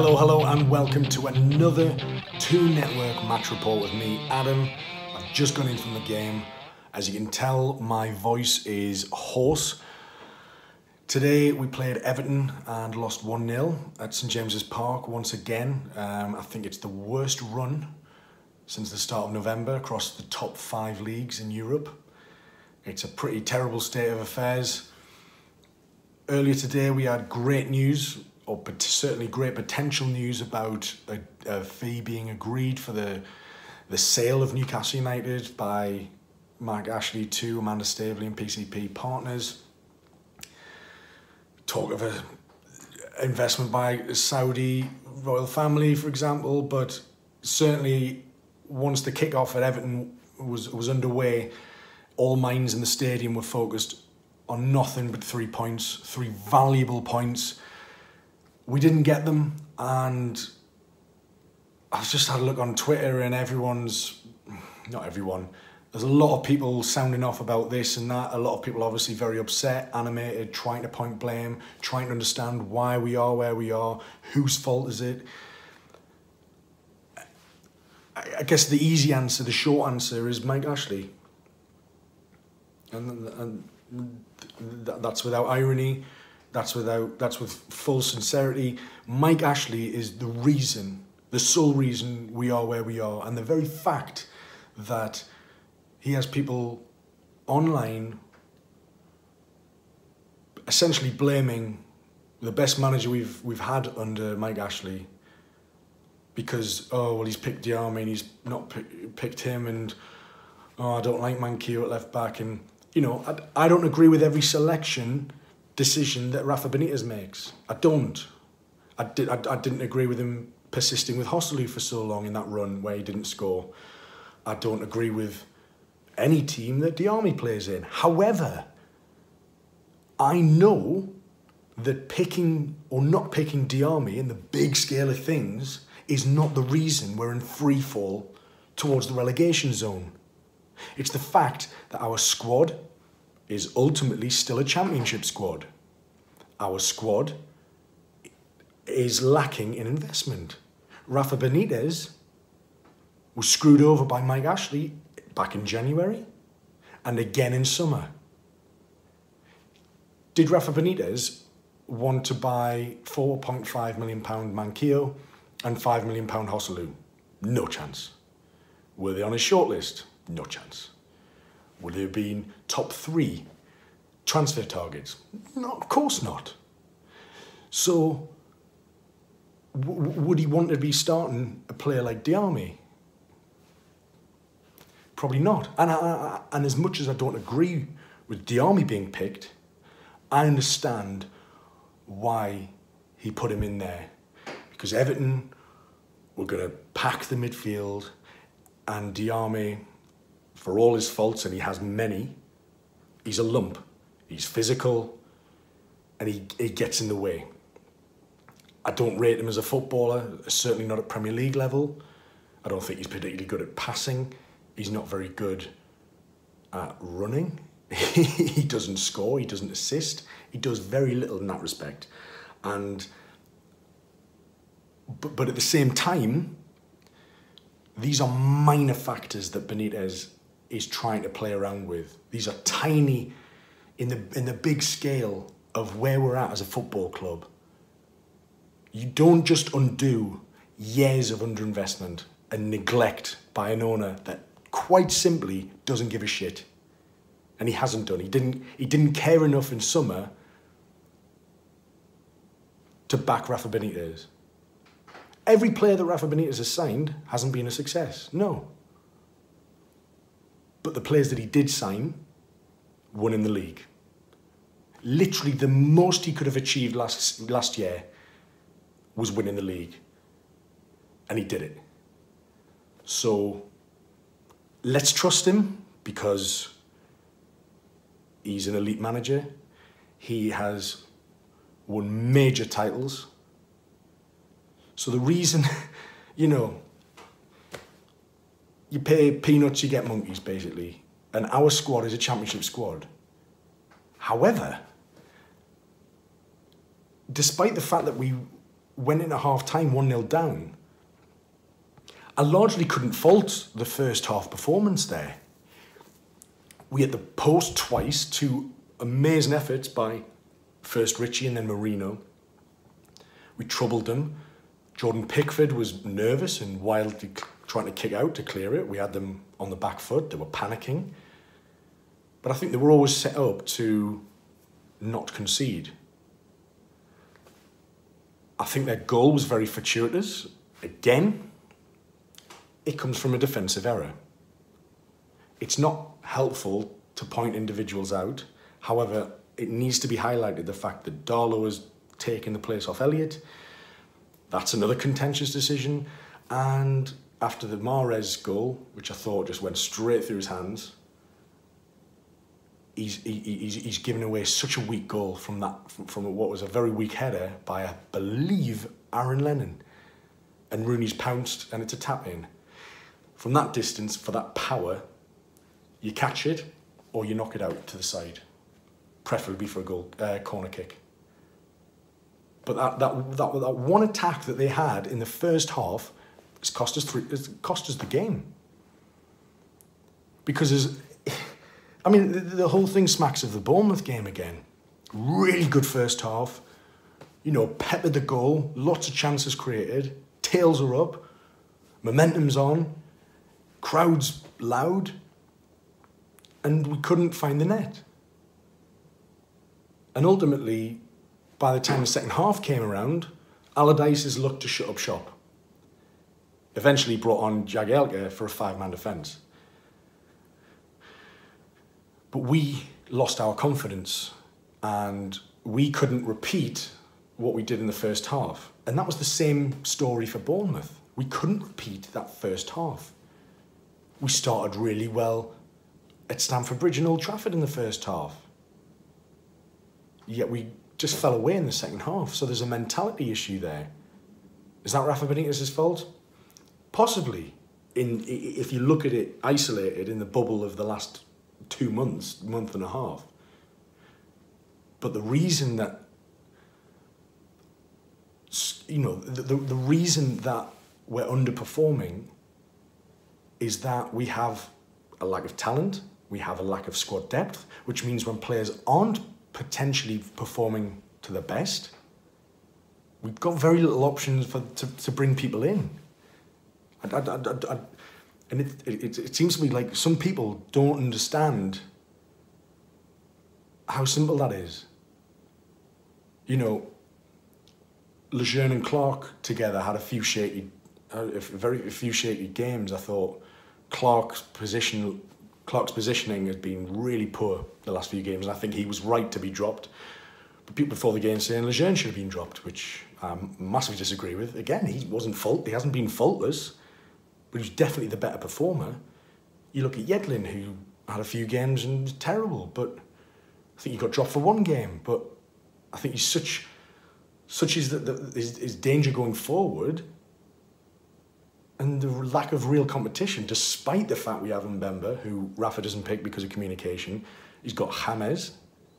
Hello, hello, and welcome to another Toon Network match report with me, Adam. I've just gone in from the game. As you can tell, my voice is hoarse. Today we played Everton and lost 1 0 at St James's Park once again. Um, I think it's the worst run since the start of November across the top five leagues in Europe. It's a pretty terrible state of affairs. Earlier today, we had great news, or certainly great potential news about a, a fee being agreed for the the sale of Newcastle United by Mark Ashley to Amanda Staveley and PCP Partners. Talk of a investment by Saudi royal family, for example, but certainly once the kick-off at Everton was was underway, all minds in the stadium were focused on nothing but three points, three valuable points. We didn't get them, and I've just had a look on Twitter, and everyone's not everyone. There's a lot of people sounding off about this and that. A lot of people obviously very upset, animated, trying to point blame, trying to understand why we are where we are, whose fault is it. I guess the easy answer, the short answer is Mike Ashley. And, and that's without irony, that's without that's with full sincerity. Mike Ashley is the reason, the sole reason we are where we are, and the very fact that he has people online essentially blaming the best manager we've we've had under Mike Ashley because oh well he's picked Diame and he's not pick, picked him and oh I don't like Manquillo at left back and you know I, I don't agree with every selection decision that Rafa Benitez makes. I don't. I, did, I, I didn't agree with him persisting with Joselu for so long in that run where he didn't score. I don't agree with any team that Diame plays in. However I know that picking or not picking Diame in the big scale of things is not the reason we're in free fall towards the relegation zone. It's the fact that our squad is ultimately still a championship squad. Our squad is lacking in investment. Rafa Benitez was screwed over by Mike Ashley back in January and again in summer. Did Rafa Benitez want to buy £4.5 million Manquillo and £5 million Joselu? No chance. Were they on his shortlist? No chance. Would they have been top three transfer targets? No, of course not. So, would he want to be starting a player like Diame? Probably not. And, I, and as much as I don't agree with Diame being picked, I understand why he put him in there because Everton were going to pack the midfield and Diame, for all his faults, and he has many, he's a lump. He's physical and he, he gets in the way. I don't rate him as a footballer, certainly not at Premier League level. I don't think he's particularly good at passing. He's not very good at running. he doesn't score, he doesn't assist. He does very little in that respect. And but, but at the same time, these are minor factors that Benitez is trying to play around with. These are tiny in the in the big scale of where we're at as a football club. You don't just undo years of underinvestment and neglect by an owner that quite simply doesn't give a shit. And he hasn't done. He didn't he didn't care enough in summer to back Rafa Benitez. Every player that Rafa Benitez has signed hasn't been a success. No. But the players that he did sign won in the league. Literally the most he could have achieved last, last year was winning the league. And he did it. So let's trust him because he's an elite manager. He has won major titles so the reason, you know, you pay peanuts, you get monkeys, basically. And our squad is a championship squad. However, despite the fact that we went in into half time 1 0 down. I largely couldn't fault the first half performance there. We had the post twice, two amazing efforts by first Ritchie and then Merino. We troubled them. Jordan Pickford was nervous and wildly trying to kick out to clear it. We had them on the back foot, they were panicking. But I think they were always set up to not concede. I think their goal was very fortuitous. Again, it comes from a defensive error. It's not helpful to point individuals out. However, it needs to be highlighted the fact that Darlow has taken the place off Elliot. That's another contentious decision. And after the Mares goal, which I thought just went straight through his hands, he's, he, he's, he's given away such a weak goal from that from, from what was a very weak header by I believe Aaron Lennon, and Rooney's pounced and it's a tap in. From that distance, for that power, you catch it or you knock it out to the side, preferably for a goal uh, corner kick. But that, that, that, that one attack that they had in the first half has cost us three, it's cost us the game. Because as I mean, the, the whole thing smacks of the Bournemouth game again. Really good first half. You know, peppered the goal, lots of chances created, tails are up, momentum's on, crowds loud, and we couldn't find the net. And ultimately, by the time the second half came around, Allardyce's looked to shut up shop. Eventually brought on Jagielka for a five-man defence. But we lost our confidence and we couldn't repeat what we did in the first half. And that was the same story for Bournemouth. We couldn't repeat that first half. We started really well at Stamford Bridge and Old Trafford in the first half. Yet we just fell away in the second half. So there's a mentality issue there. Is that Rafa Benitez's fault? Possibly. In if you look at it isolated in the bubble of the last two months, month and a half. But the reason that, you know, the, the, the reason that we're underperforming is that we have a lack of talent, we have a lack of squad depth, which means when players aren't potentially performing to the best, we've got very little options for to, to bring people in. I, I, I, and it, it, it seems to me like some people don't understand how simple that is. You know, Lejeune and Clark together had a few shaky, a very a few shaky games. I thought Clark's position, Clark's positioning has been really poor the last few games, and I think he was right to be dropped. But people before the game saying Lejeune should have been dropped, which I massively disagree with. Again, he wasn't fault. He hasn't been faultless but he's definitely the better performer. You look at Yedlin, who had a few games and was terrible, but I think he got dropped for one game. But I think he's such, such is his, his danger going forward, and the lack of real competition, despite the fact we have Mbemba, who Rafa doesn't pick because of communication. He's got James,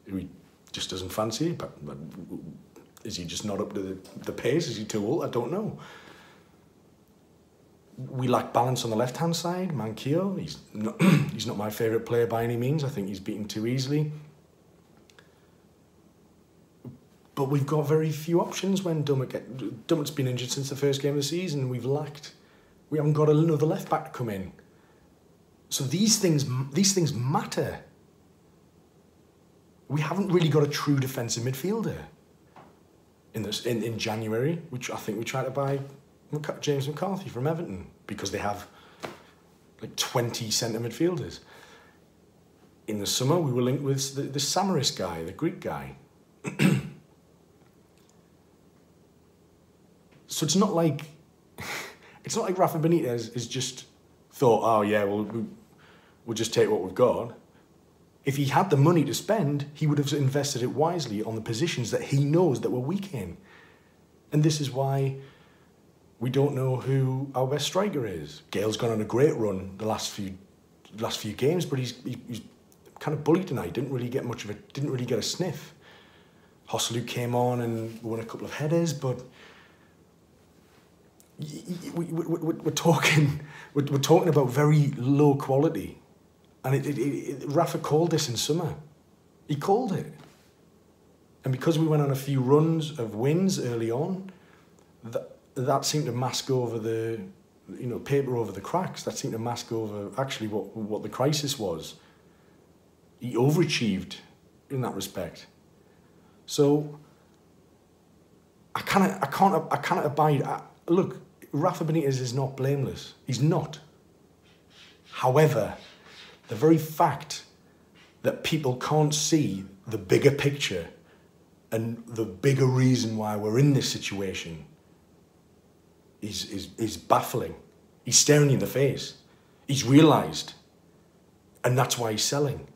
who he just doesn't fancy. But, but is he just not up to the, the pace? Is he too old? I don't know we lack balance on the left hand side. Manquillo, he's not, he's not my favourite player by any means. I think he's beaten too easily. But we've got very few options when Dummett Dummett's been injured since the first game of the season. We've lacked. We haven't got another left back to come in. So these things these things matter. We haven't really got a true defensive midfielder in this in, in January, which I think we tried to buy James McCarthy from Everton because they have like 20 centre midfielders. In the summer, we were linked with the, the Samaris guy, the Greek guy. so it's not like it's not like Rafa Benitez is just thought, oh yeah, well we'll just take what we've got. If he had the money to spend, he would have invested it wisely on the positions that he knows that we're weak in. And this is why we don't know who our best striker is. Gayle's gone on a great run the last few last few games, but he's he's kind of bullied tonight. Didn't really get much of it. Didn't really get a sniff. Joselu came on and won a couple of headers, but we, we're talking we're, we're talking about very low quality, and it, it, it, Rafa called this in summer. He called it, and because we went on a few runs of wins early on, that that seemed to mask over the you know paper over the cracks. That seemed to mask over actually what what the crisis was. He overachieved in that respect. So I can't I can't I can't abide. I, look, Rafa Benitez is not blameless. He's not. However, the very fact that people can't see the bigger picture and the bigger reason why we're in this situation is, is, is baffling. He's staring you in the face. He's realised. And that's why he's selling.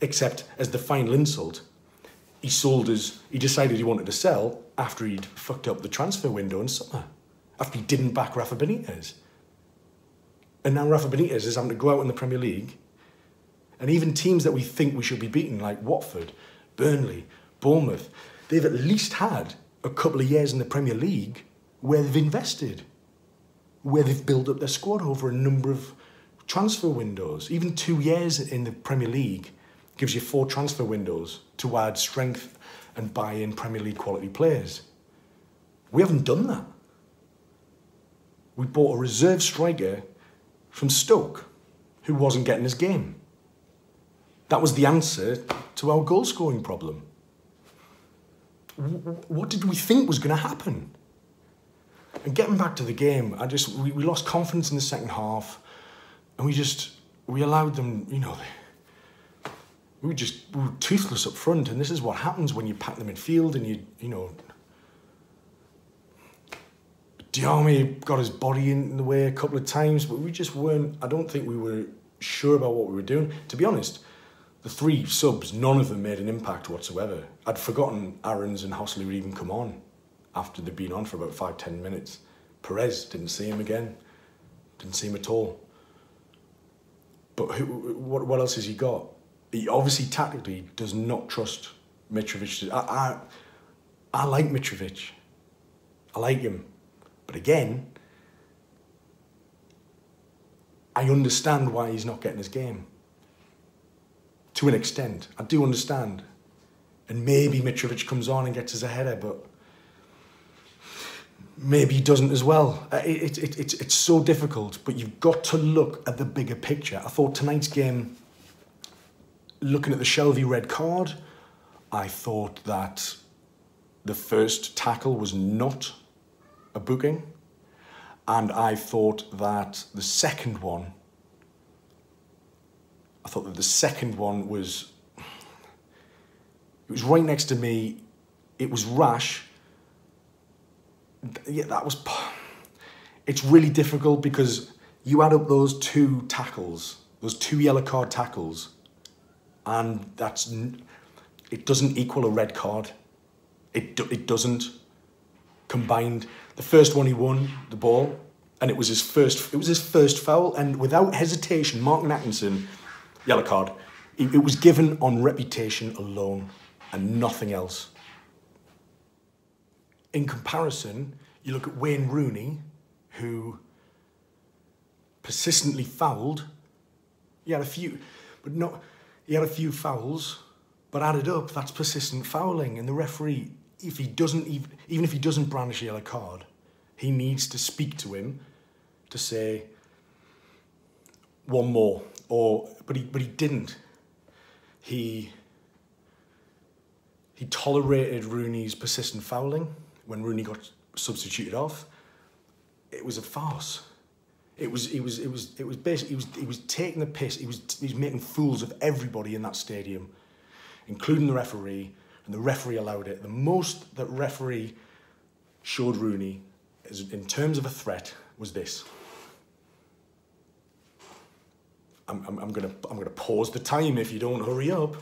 Except, as the final insult, he sold his, he decided he wanted to sell after he'd fucked up the transfer window in summer after he didn't back Rafa Benitez. And now Rafa Benitez is having to go out in the Premier League. And even teams that we think we should be beating, like Watford, Burnley, Bournemouth, they've at least had a couple of years in the Premier League where they've invested, where they've built up their squad over a number of transfer windows. Even two years in the Premier League gives you four transfer windows to add strength and buy in Premier League quality players. We haven't done that we bought a reserve striker from Stoke who wasn't getting his game. That was the answer to our goal scoring problem. What did we think was going to happen? And getting back to the game, I just we, we lost confidence in the second half, and we just we allowed them, you know, we were just we were toothless up front, and this is what happens when you pack the midfield and you you know Diame got his body in the way a couple of times, but we just weren't. I don't think we were sure about what we were doing. To be honest, the three subs, none of them made an impact whatsoever. I'd forgotten Aarons and Hossley would even come on after they'd been on for about five, ten minutes. Perez didn't see him again, didn't see him at all. But who, what, what else has he got? He obviously tactically does not trust Mitrovic. I, I, I like Mitrovic. I like him. But again, I understand why he's not getting his game. To an extent, I do understand. And maybe Mitrovic comes on and gets us a header, but maybe he doesn't as well. Uh, it, it, it, it's, so difficult, but you've got to look at the bigger picture. I thought tonight's game, looking at the Shelvey red card, I thought that the first tackle was not a booking, and I thought that the second one, I thought that the second one was, it was right next to me, it was rash. Yeah, that was, it's really difficult because you add up those two tackles, those two yellow card tackles, and that's, it doesn't equal a red card. It, it doesn't combined. The first one he won the ball, and it was his first. It was his first foul, and without hesitation, Martin Atkinson, yellow card. It, it was given on reputation alone, and nothing else. In comparison, you look at Wayne Rooney, who persistently fouled. He had a few, but not. He had a few fouls, but added up, that's persistent fouling, and the referee if he doesn't even, even if he doesn't brandish a yellow card, he needs to speak to him to say one more. Or but he but he didn't. He he tolerated Rooney's persistent fouling when Rooney got substituted off. It was a farce. It was it was it was it was basically he was he was taking the piss. He was he was making fools of everybody in that stadium, including the referee and the referee allowed it. The most that referee showed Rooney, in terms of a threat, was this. I'm, I'm, I'm gonna I'm gonna pause the time if you don't hurry up.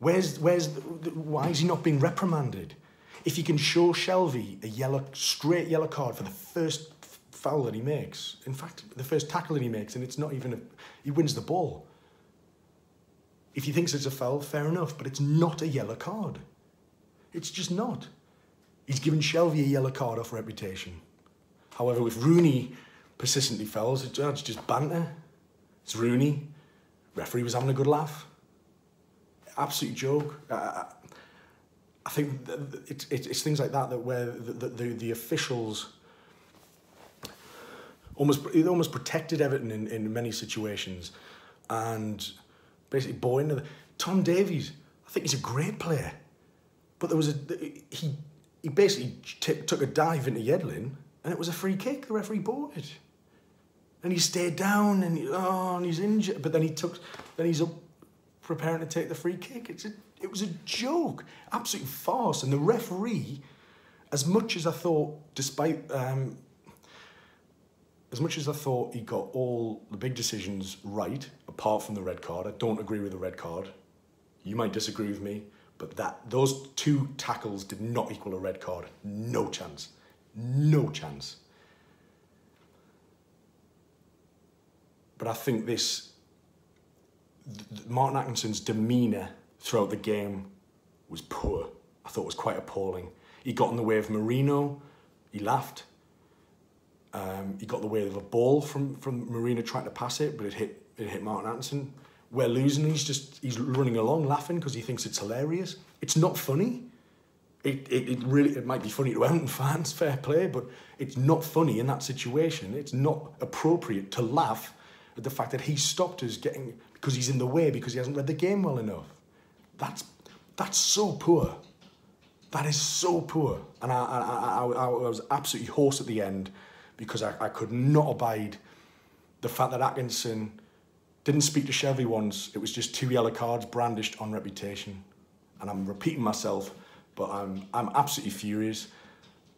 Where's where's the, why is he not being reprimanded? If you can show Shelvey a yellow straight yellow card for the first foul that he makes, in fact the first tackle that he makes, and it's not even a, he wins the ball. If he thinks it's a foul, fair enough, but it's not a yellow card. It's just not. He's given Shelvey a yellow card off reputation. However, if Rooney persistently fouls, it's just banter. It's Rooney. Referee was having a good laugh. Absolute joke. Uh, I think it's, it's things like that that where the, the, the officials almost it almost protected Everton in, in many situations, and basically bought into the, Tom Davies. I think he's a great player, but there was a he he basically took a dive into Yedlin, and it was a free kick. The referee bought it, and he stayed down, and oh, and he's injured. But then he took, then he's up preparing to take the free kick. It's a, it was a joke, absolute farce, and the referee. As much as I thought, despite um, as much as I thought he got all the big decisions right, apart from the red card, I don't agree with the red card. You might disagree with me, but that those two tackles did not equal a red card. No chance. No chance. But I think this Martin Atkinson's demeanour throughout the game was poor. I thought it was quite appalling. He got in the way of Merino, he laughed. Um, he got the way of a ball from, from Merino trying to pass it, but it hit it hit Martin Atkinson. We're losing. He's just he's running along laughing because he thinks it's hilarious. It's not funny. It, it, it really it might be funny to Everton fans, fair play, but it's not funny in that situation. It's not appropriate to laugh at the fact that he stopped us getting because he's in the way because he hasn't read the game well enough. That's that's so poor. That is so poor. And I, I, I, I was absolutely hoarse at the end because I, I could not abide the fact that Atkinson didn't speak to Shelvey once. It was just two yellow cards brandished on reputation. And I'm repeating myself, but I'm, I'm absolutely furious.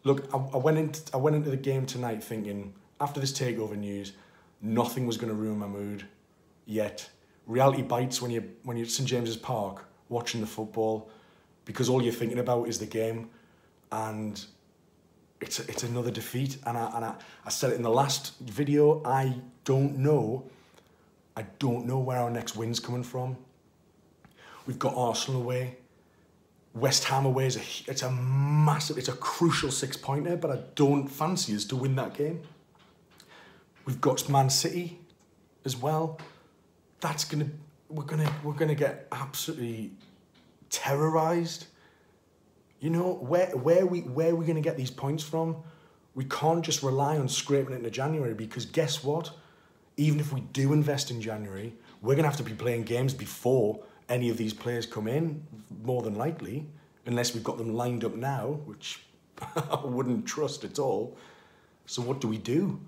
Look, I, I, went into, I went into the game tonight thinking, after this takeover news, nothing was going to ruin my mood. Yet, reality bites when, you, when you're at St James's Park watching the football because all you're thinking about is the game. And it's, it's another defeat. And, I, and I, I said it in the last video, I don't know. I don't know where our next win's coming from. We've got Arsenal away. West Ham away is a, it's a massive, it's a crucial six pointer, but I don't fancy us to win that game. We've got Man City as well. That's gonna, we're gonna, we're gonna get absolutely terrorized. You know, where, where, we, where are we to get these points from? We can't just rely on scraping it into January because guess what? Even if we do invest in January, we're to have to be playing games before any of these players come in, more than likely, unless we've got them lined up now, which I wouldn't trust at all. So what do we do?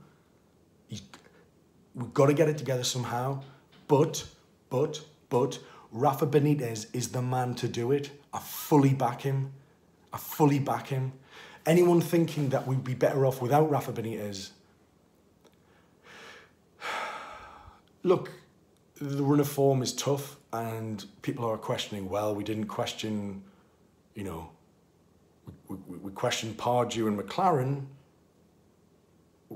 We've got to get it together somehow. But, but, but, Rafa Benitez is the man to do it. I fully back him. I fully back him. Anyone thinking that we'd be better off without Rafa Benitez, look, the run of form is tough, and people are questioning. Well, we didn't question, you know, we, we, we questioned Pardew and McClaren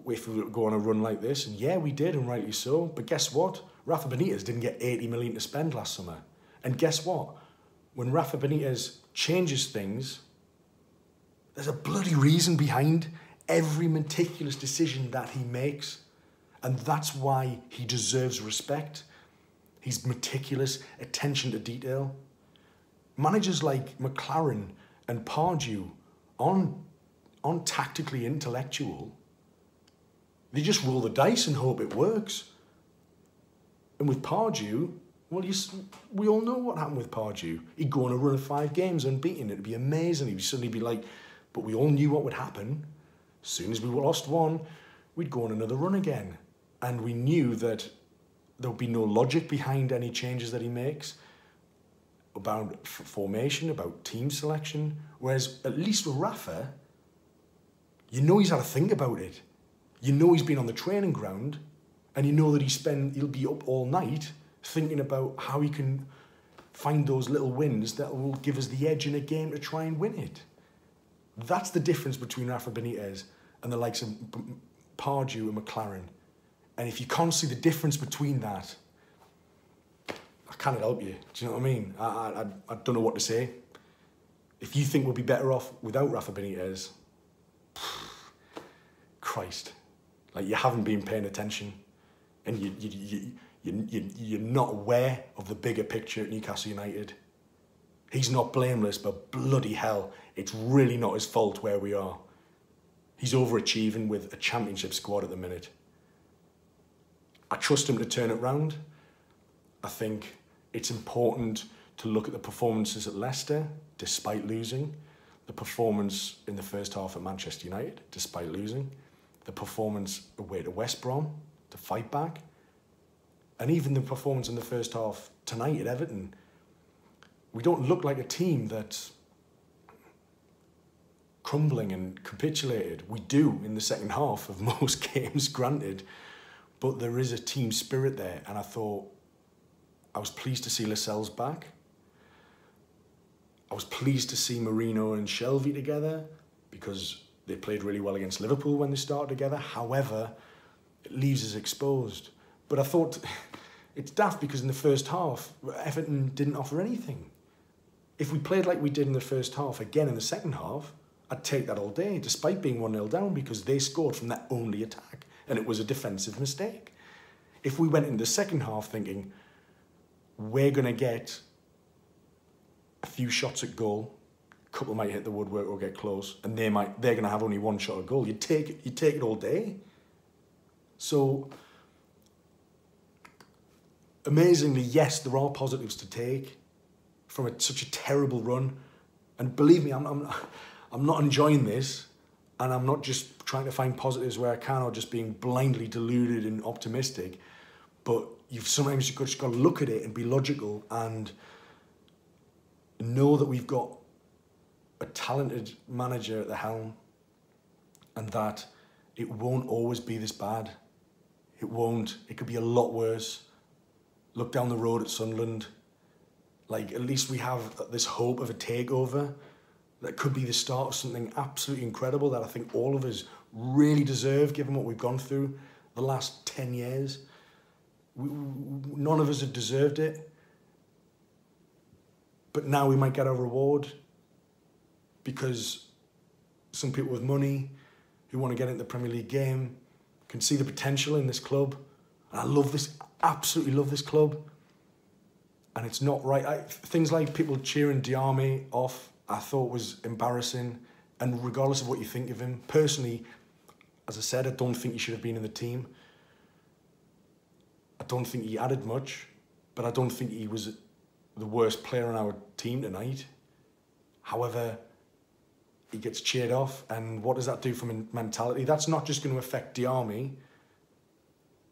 if we go on a run like this, and yeah, we did, and rightly so. But guess what? Rafa Benitez didn't get 80 million to spend last summer. And guess what? When Rafa Benitez changes things, there's a bloody reason behind every meticulous decision that he makes. And that's why he deserves respect. He's meticulous, attention to detail. Managers like McClaren and Pardew aren't, aren't tactically intellectual. They just roll the dice and hope it works. And with Pardew, well, you, we all know what happened with Pardew. He'd go on a run of five games unbeaten. It'd be amazing. He'd suddenly be like, but we all knew what would happen. As soon as we lost one, we'd go on another run again. And we knew that there would be no logic behind any changes that he makes about formation, about team selection. Whereas at least with Rafa, you know he's had a think about it. You know he's been on the training ground, and you know that he spend he'll be up all night thinking about how he can find those little wins that will give us the edge in a game to try and win it. That's the difference between Rafa Benitez and the likes of Pardew and McClaren. And if you can't see the difference between that, I cannot help you. Do you know what I mean? I, I, I don't know what to say. If you think we'll be better off without Rafa Benitez, Christ, like you haven't been paying attention, and you you you. You, you, you're not aware of the bigger picture at Newcastle United. He's not blameless, but bloody hell, it's really not his fault where we are. He's overachieving with a championship squad at the minute. I trust him to turn it round. I think it's important to look at the performances at Leicester, despite losing, the performance in the first half at Manchester United, despite losing, the performance away to West Brom fight back, and even the performance in the first half tonight at Everton. We don't look like a team that's crumbling and capitulated. We do in the second half of most games, granted, but there is a team spirit there, and I thought I was pleased to see Lascelles back. I was pleased to see Merino and Shelvey together because they played really well against Liverpool when they started together. However, leaves us exposed. But I thought it's daft because in the first half, Everton didn't offer anything. If we played like we did in the first half again in the second half, I'd take that all day, despite being 1 0 down, because they scored from that only attack, and it was a defensive mistake. If we went in the second half thinking, we're going to get a few shots at goal, a couple might hit the woodwork or get close, and they might they're going to have only one shot at goal. you take, you take it all day. So amazingly, yes, there are positives to take from a, such a terrible run, and believe me, I'm, I'm I'm not enjoying this and I'm not just trying to find positives where I can or just being blindly deluded and optimistic. But you've sometimes you've just got to look at it and be logical and know that we've got a talented manager at the helm and that it won't always be this bad. It won't. It could be a lot worse. Look down the road at Sunderland. Like, at least we have this hope of a takeover that could be the start of something absolutely incredible that I think all of us really deserve given what we've gone through the last 10 years. We, none of us have deserved it. But now we might get our reward because some people with money who want to get into the Premier League game can see the potential in this club. And I love this, absolutely love this club. And it's not right. I, things like people cheering Diame off I thought was embarrassing. And regardless of what you think of him, personally, as I said, I don't think he should have been in the team. I don't think he added much, but I don't think he was the worst player on our team tonight. However, he gets cheered off, and what does that do for mentality? That's not just going to affect Diame.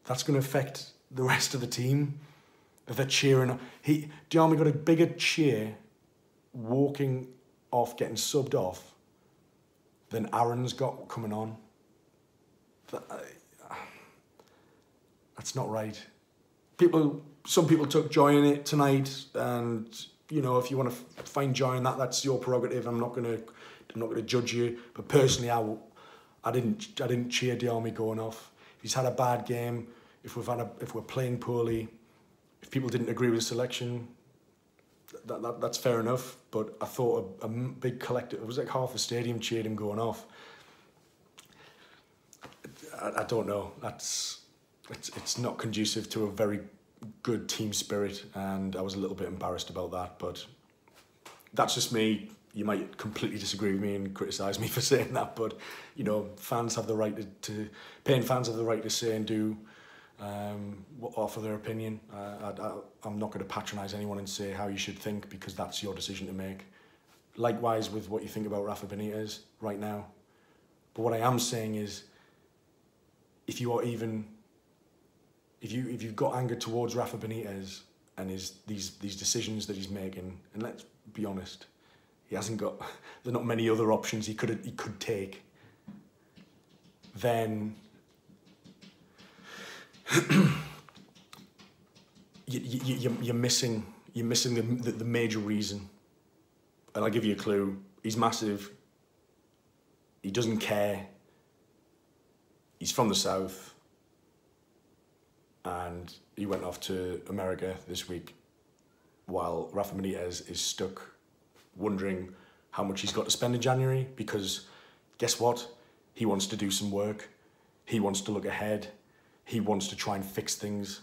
That's going to affect the rest of the team. If they're cheering, he Diame got a bigger cheer walking off getting subbed off than Aarons got coming on. Uh, that's not right. People, some people took joy in it tonight, and you know, if you want to find joy in that, that's your prerogative. I'm not gonna, I'm not gonna judge you. But personally, I, I didn't, I didn't cheer Diame going off. If he's had a bad game, if we've had a, if we're playing poorly, if people didn't agree with the selection, that, that, that's fair enough. But I thought a, a big collective, it was like half the stadium cheered him going off. I, I don't know. That's it's it's not conducive to a very good team spirit, and I was a little bit embarrassed about that. But that's just me. You might completely disagree with me and criticise me for saying that, but you know, fans have the right to, to paying fans have the right to say and do um, offer their opinion. Uh, I, am not going to patronise anyone and say how you should think because that's your decision to make. Likewise with what you think about Rafa Benitez right now. But what I am saying is, if you are even, if you if you've got anger towards Rafa Benitez and his these these decisions that he's making, and let's be honest, he hasn't got there's not many other options he could he could take. Then you, you, you're missing you're missing the, the, the major reason. And I'll give you a clue. He's massive. He doesn't care. He's from the south. And he went off to America this week while Rafa Benitez is stuck wondering how much he's got to spend in January because guess what? He wants to do some work. He wants to look ahead. He wants to try and fix things.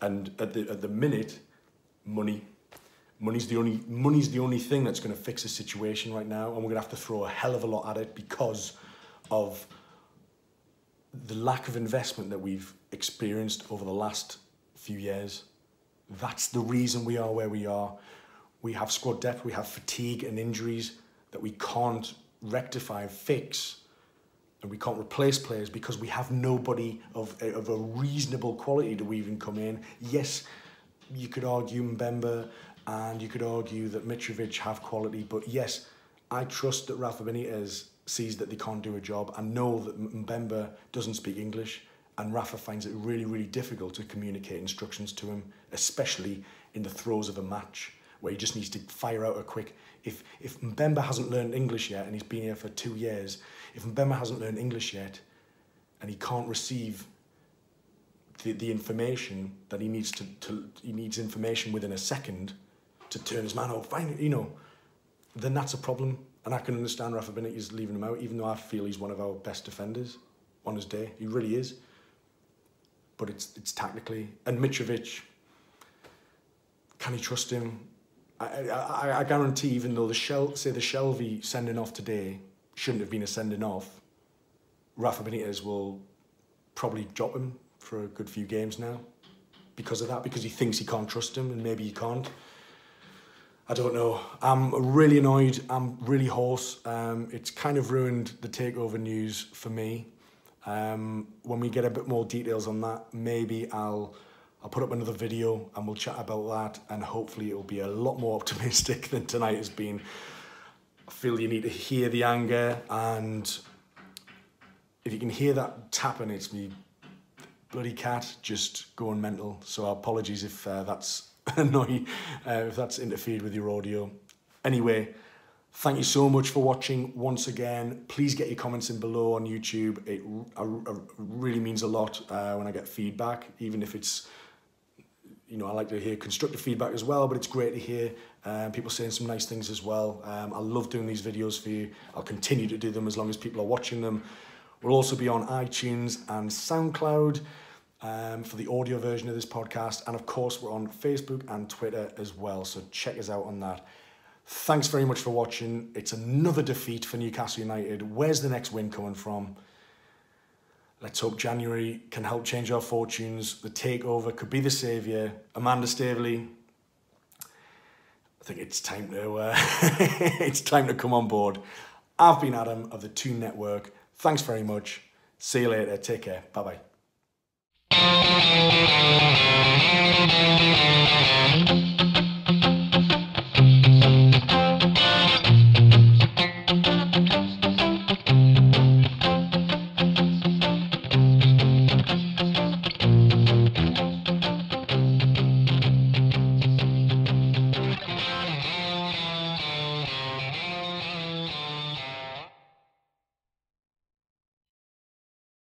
And at the at the minute, money. Money's the only money's the only thing that's going to fix the situation right now, and we're going to have to throw a hell of a lot at it because of the lack of investment that we've experienced over the last few years. That's the reason we are where we are. We have squad depth, we have fatigue and injuries that we can't rectify, fix, and we can't replace players because we have nobody of, of a reasonable quality to even come in. Yes, you could argue Mbemba and you could argue that Mitrovic have quality, but yes, I trust that Rafa Benitez sees that they can't do a job and know that Mbemba doesn't speak English and Rafa finds it really, really difficult to communicate instructions to him, especially in the throes of a match where he just needs to fire out a quick. If if Mbemba hasn't learned English yet and he's been here for two years, if Mbemba hasn't learned English yet, and he can't receive the, the information that he needs to, to he needs information within a second to turn his man off, fine, you know, then that's a problem. And I can understand Rafa Benitez leaving him out, even though I feel he's one of our best defenders on his day. He really is. But it's it's tactically. And Mitrovic, can he trust him? I, I, I guarantee, even though the shell, say the Shelvey sending off today shouldn't have been a sending off, Rafa Benitez will probably drop him for a good few games now because of that, because he thinks he can't trust him and maybe he can't. I don't know. I'm really annoyed. I'm really hoarse. Um, it's kind of ruined the takeover news for me. Um, when we get a bit more details on that, maybe I'll I'll put up another video and we'll chat about that and hopefully it'll be a lot more optimistic than tonight has been. I feel you need to hear the anger and if you can hear that tapping, it's me bloody cat just going mental. So apologies if uh, that's annoying, uh, if that's interfered with your audio. Anyway, thank you so much for watching once again. Please get your comments in below on YouTube. It uh, really means a lot uh, when I get feedback, even if it's you know, I like to hear constructive feedback as well, but it's great to hear um, people saying some nice things as well. Um, I love doing these videos for you. I'll continue to do them as long as people are watching them. We'll also be on iTunes and SoundCloud um, for the audio version of this podcast. And of course, we're on Facebook and Twitter as well. So check us out on that. Thanks very much for watching. It's another defeat for Newcastle United. Where's the next win coming from? Let's hope January can help change our fortunes. The takeover could be the saviour. Amanda Staveley, I think it's time to uh, it's time to come on board. I've been Adam of the Toon Network. Thanks very much. See you later. Take care. Bye bye.